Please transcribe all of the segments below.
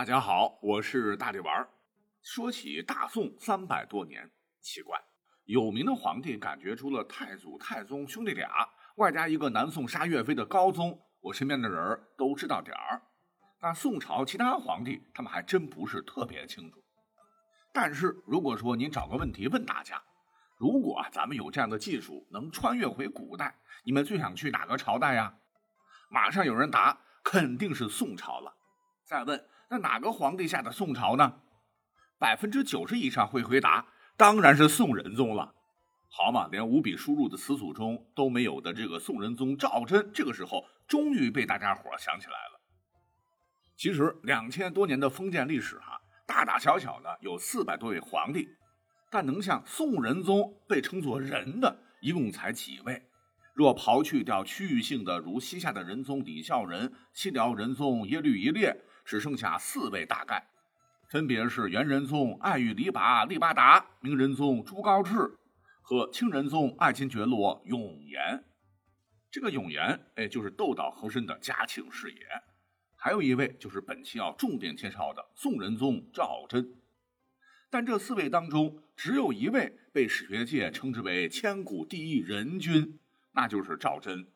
大家好，我是大力丸儿。说起大宋三百多年，奇怪，有名的皇帝感觉除了太祖、太宗兄弟俩，外加一个南宋杀岳飞的高宗，我身边的人都知道点儿。但宋朝其他皇帝，他们还真不是特别清楚。但是如果说您找个问题问大家，如果咱们有这样的技术，能穿越回古代，你们最想去哪个朝代呀？马上有人答，肯定是宋朝了。再问，那哪个皇帝下的宋朝呢？百分之九十以上会回答，当然是宋仁宗了。好嘛，连五笔输入的词组中都没有的这个宋仁宗赵祯，这个时候终于被大家伙想起来了。其实两千多年的封建历史哈，大大小小的有四百多位皇帝。但能像宋仁宗被称作仁的，一共才几位？若刨去掉区域性的，如西夏的仁宗李孝仁、西辽仁宗耶律一列，只剩下四位大概，分别是元仁宗爱育黎拔力巴达、明仁宗朱高炽和清仁宗爱新觉罗永琰。这个永琰，哎，就是斗倒和珅的嘉庆是也。还有一位就是本期要重点介绍的宋仁宗赵祯。但这四位当中，只有一位被史学界称之为千古第一仁君，那就是赵祯。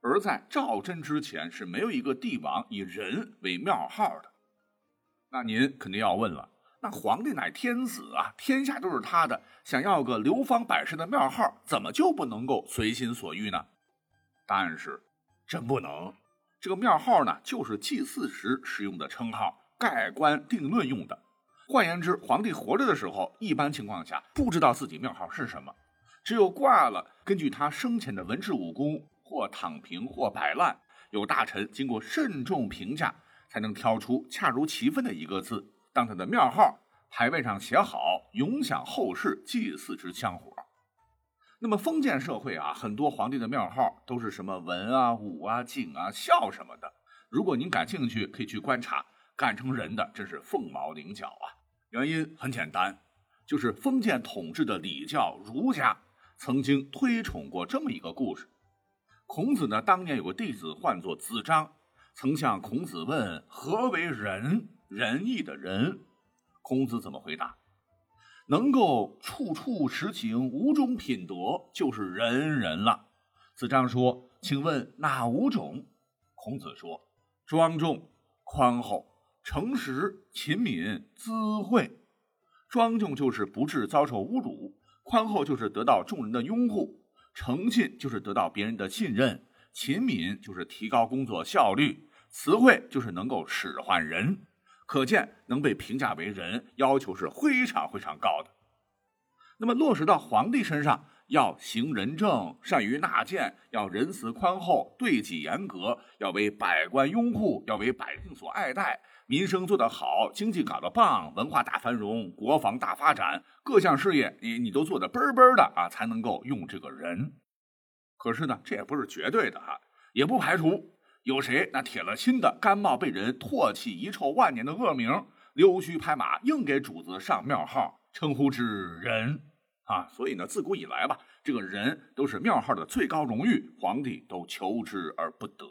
而在赵祯之前，是没有一个帝王以仁为庙号的。那您肯定要问了：那皇帝乃天子啊，天下都是他的，想要个流芳百世的庙号，怎么就不能够随心所欲呢？答案是，真不能。这个庙号呢，就是祭祀时使用的称号，盖棺定论用的。换言之，皇帝活着的时候，一般情况下不知道自己庙号是什么，只有挂了，根据他生前的文治武功，或躺平，或摆烂，有大臣经过慎重评价，才能挑出恰如其分的一个字当他的庙号，牌位上写好，永享后世祭祀之香火。那么封建社会啊，很多皇帝的庙号都是什么文啊、武啊、景啊、孝什么的。如果您感兴趣，可以去观察，干成人的真是凤毛麟角啊。原因很简单，就是封建统治的礼教儒家曾经推崇过这么一个故事。孔子呢，当年有个弟子唤作子张，曾向孔子问何为仁？仁义的仁。孔子怎么回答？能够处处实行五种品德，就是仁人了。子张说：“请问哪五种？”孔子说：“庄重、宽厚。”诚实、勤敏、资惠，庄重就是不致遭受侮辱；宽厚就是得到众人的拥护；诚信就是得到别人的信任；勤敏就是提高工作效率；词汇就是能够使唤人。可见，能被评价为人，要求是非常非常高的。那么落实到皇帝身上，要行仁政，善于纳谏，要仁慈宽厚，对己严格，要为百官拥护，要为百姓所爱戴。民生做得好，经济搞得棒，文化大繁荣，国防大发展，各项事业你你都做得嘣嘣的啊，才能够用这个人。可是呢，这也不是绝对的哈，也不排除有谁那铁了心的，甘冒被人唾弃遗臭万年的恶名，溜须拍马，硬给主子上庙号，称呼之人啊。所以呢，自古以来吧，这个人都是庙号的最高荣誉，皇帝都求之而不得。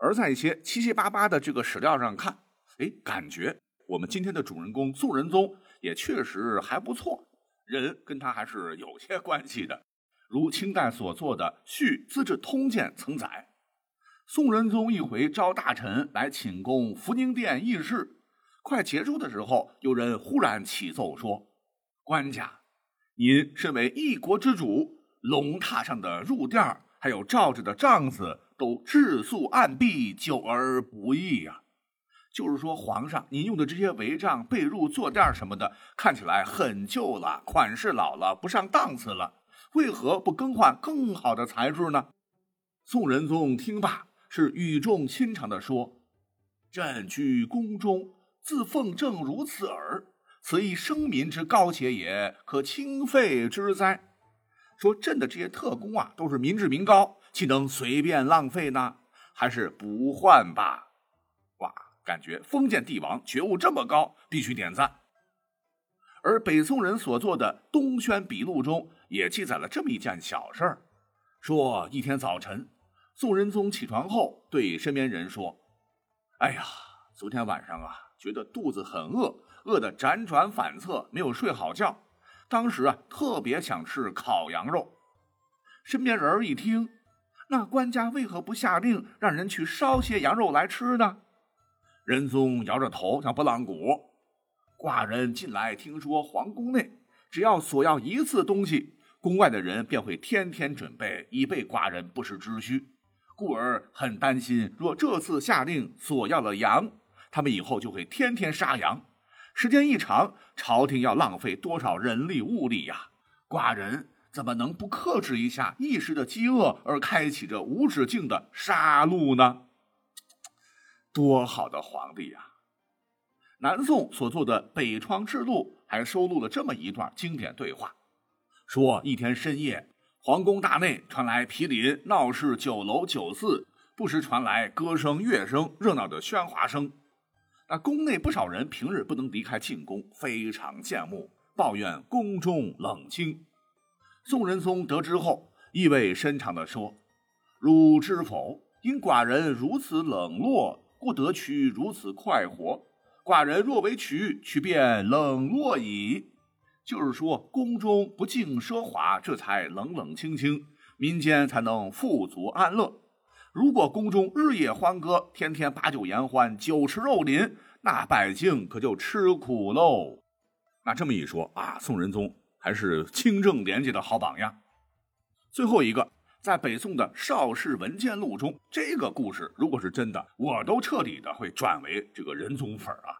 而在一些七七八八的这个史料上看，哎，感觉我们今天的主人公宋仁宗也确实还不错，人跟他还是有些关系的。如清代所作的《续资治通鉴》曾载，宋仁宗一回召大臣来寝宫福宁殿议事，快结束的时候，有人忽然启奏说：“官家，您身为一国之主，龙榻上的褥垫还有罩着的帐子。”都质素暗蔽，久而不易呀。就是说，皇上，您用的这些帷帐、被褥、坐垫什么的，看起来很旧了，款式老了，不上档次了。为何不更换更好的材质呢？宋仁宗听罢，是语重心长的说：“朕居宫中，自奉正如此耳。此亦生民之高洁也，可轻废之哉？”说朕的这些特工啊，都是民脂民膏。岂能随便浪费呢？还是不换吧？哇，感觉封建帝王觉悟这么高，必须点赞。而北宋人所做的《东轩笔录》中也记载了这么一件小事儿：说一天早晨，宋仁宗起床后对身边人说：“哎呀，昨天晚上啊，觉得肚子很饿，饿得辗转反侧，没有睡好觉。当时啊，特别想吃烤羊肉。身边人一听，那官家为何不下令让人去烧些羊肉来吃呢？仁宗摇着头，像拨浪鼓。寡人近来听说，皇宫内只要索要一次东西，宫外的人便会天天准备，以备寡人不时之需。故而很担心，若这次下令索要了羊，他们以后就会天天杀羊，时间一长，朝廷要浪费多少人力物力呀？寡人怎么能不克制一下一时的饥饿，而开启这无止境的杀戮呢？多好的皇帝呀！南宋所做的《北窗志录》还收录了这么一段经典对话：说一天深夜，皇宫大内传来毗邻闹市酒楼酒肆，不时传来歌声乐声，热闹的喧哗声。那宫内不少人平日不能离开寝宫，非常羡慕，抱怨宫中冷清。宋仁宗得知后，意味深长地说：“汝知否？因寡人如此冷落。”故得取如此快活，寡人若为取，取便冷落矣。就是说，宫中不敬奢华，这才冷冷清清，民间才能富足安乐。如果宫中日夜欢歌，天天把酒言欢，酒池肉林，那百姓可就吃苦喽。那这么一说啊，宋仁宗还是清正廉洁的好榜样。最后一个。在北宋的《邵氏文件录》中，这个故事如果是真的，我都彻底的会转为这个仁宗粉啊。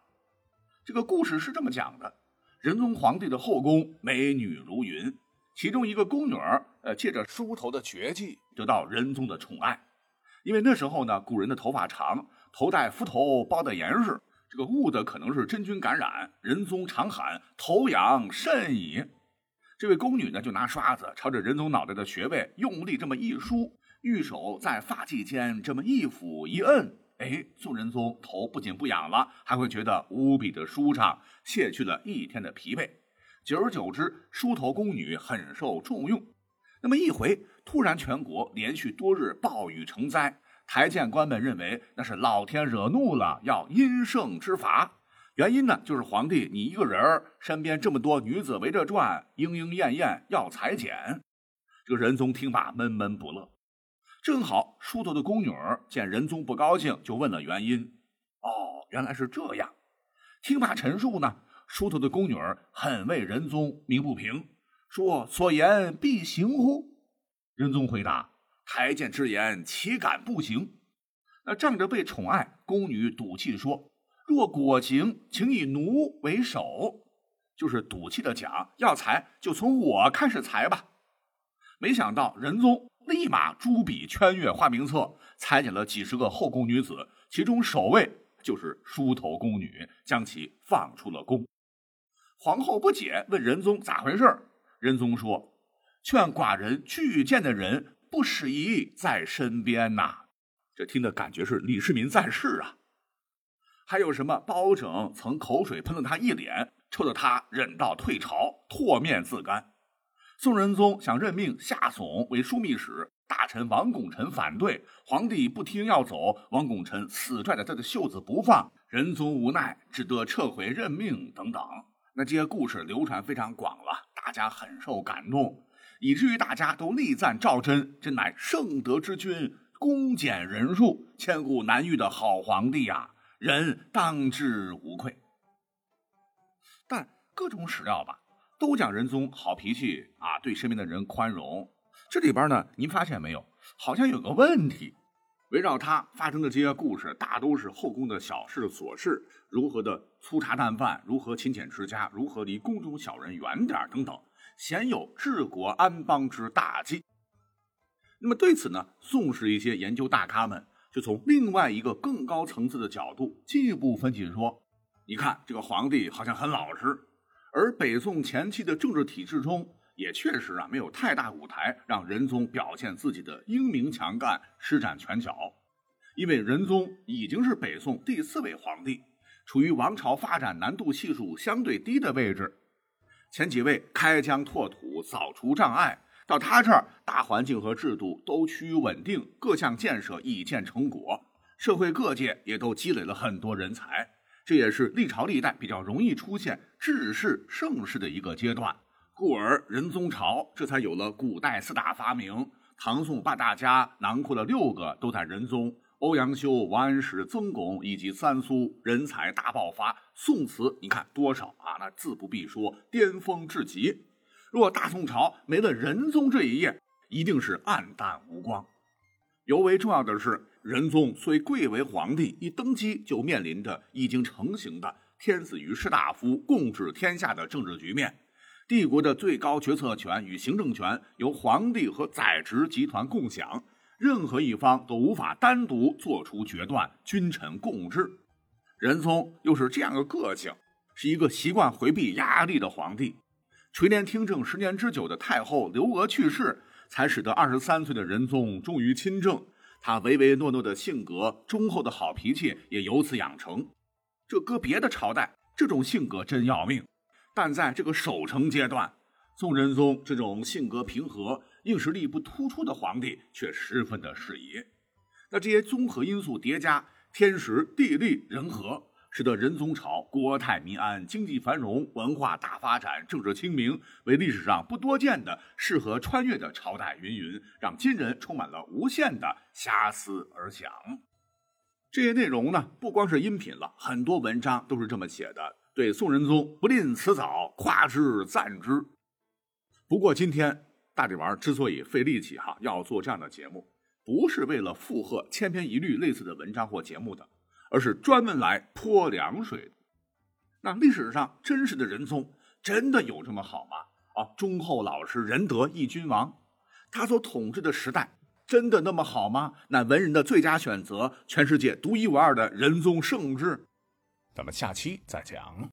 这个故事是这么讲的：仁宗皇帝的后宫美女如云，其中一个宫女儿，呃，借着梳头的绝技得到仁宗的宠爱。因为那时候呢，古人的头发长，头戴敷头包的严实，这个误的可能是真菌感染。仁宗常喊头痒甚矣。这位宫女呢，就拿刷子朝着仁宗脑袋的穴位用力这么一梳，玉手在发髻间这么一抚一摁，哎，宋仁宗头不仅不痒了，还会觉得无比的舒畅，卸去了一天的疲惫。久而久之，梳头宫女很受重用。那么一回，突然全国连续多日暴雨成灾，台谏官们认为那是老天惹怒了，要因圣之罚。原因呢，就是皇帝你一个人，身边这么多女子围着转，莺莺燕燕要裁剪。这个仁宗听罢闷闷不乐。正好梳头的宫女见仁宗不高兴，就问了原因。哦，原来是这样。听罢陈述呢，梳头的宫女很为仁宗鸣不平，说：“所言必行乎？”仁宗回答：“台谏之言，岂敢不行？”那仗着被宠爱，宫女赌气说。若果行，请以奴为首，就是赌气的讲，要裁就从我开始裁吧。没想到仁宗立马朱笔圈阅花名册，裁剪了几十个后宫女子，其中首位就是梳头宫女，将其放出了宫。皇后不解，问仁宗咋回事仁宗说：“劝寡人拒见的人不适宜在身边呐。”这听的感觉是李世民在世啊。还有什么包拯曾口水喷了他一脸，臭得他忍到退朝，唾面自干。宋仁宗想任命夏竦为枢密使，大臣王拱辰反对，皇帝不听要走，王拱辰死拽着他的袖子不放，仁宗无奈只得撤回任命等等。那这些故事流传非常广了，大家很受感动，以至于大家都力赞赵祯真乃圣德之君，恭俭仁术，千古难遇的好皇帝呀。人当之无愧，但各种史料吧，都讲仁宗好脾气啊，对身边的人宽容。这里边呢，您发现没有？好像有个问题，围绕他发生的这些故事，大都是后宫的小事琐事，如何的粗茶淡饭，如何勤俭持家，如何离宫中小人远点等等，鲜有治国安邦之大计。那么对此呢，宋氏一些研究大咖们。就从另外一个更高层次的角度进一步分析说，你看这个皇帝好像很老实，而北宋前期的政治体制中也确实啊没有太大舞台让仁宗表现自己的英明强干、施展拳脚，因为仁宗已经是北宋第四位皇帝，处于王朝发展难度系数相对低的位置，前几位开疆拓土、扫除障碍。到他这儿，大环境和制度都趋于稳定，各项建设已见成果，社会各界也都积累了很多人才，这也是历朝历代比较容易出现治世盛世的一个阶段。故而仁宗朝这才有了古代四大发明，唐宋八大家囊括了六个都在仁宗。欧阳修、王安石、曾巩以及三苏人才大爆发。宋词你看多少啊？那自不必说，巅峰至极。若大宋朝没了仁宗这一页，一定是暗淡无光。尤为重要的是，仁宗虽贵为皇帝，一登基就面临着已经成型的天子与士大夫共治天下的政治局面。帝国的最高决策权与行政权由皇帝和宰执集团共享。任何一方都无法单独做出决断，君臣共治。仁宗又是这样的个性，是一个习惯回避压力的皇帝。垂帘听政十年之久的太后刘娥去世，才使得二十三岁的仁宗终于亲政。他唯唯诺诺的性格、忠厚的好脾气也由此养成。这搁别的朝代，这种性格真要命；但在这个守成阶段，宋仁宗这种性格平和。硬实力不突出的皇帝却十分的适宜。那这些综合因素叠加，天时地利人和，使得仁宗朝国泰民安、经济繁荣、文化大发展、政治清明，为历史上不多见的适合穿越的朝代。云云，让今人充满了无限的遐思而想。这些内容呢，不光是音频了，很多文章都是这么写的，对宋仁宗不吝辞藻，夸之赞之。不过今天。大力丸之所以费力气哈要做这样的节目，不是为了附和千篇一律类似的文章或节目的，而是专门来泼凉水的。那历史上真实的仁宗真的有这么好吗？啊，忠厚老实、仁德义君王，他所统治的时代真的那么好吗？那文人的最佳选择，全世界独一无二的仁宗圣治，咱们下期再讲。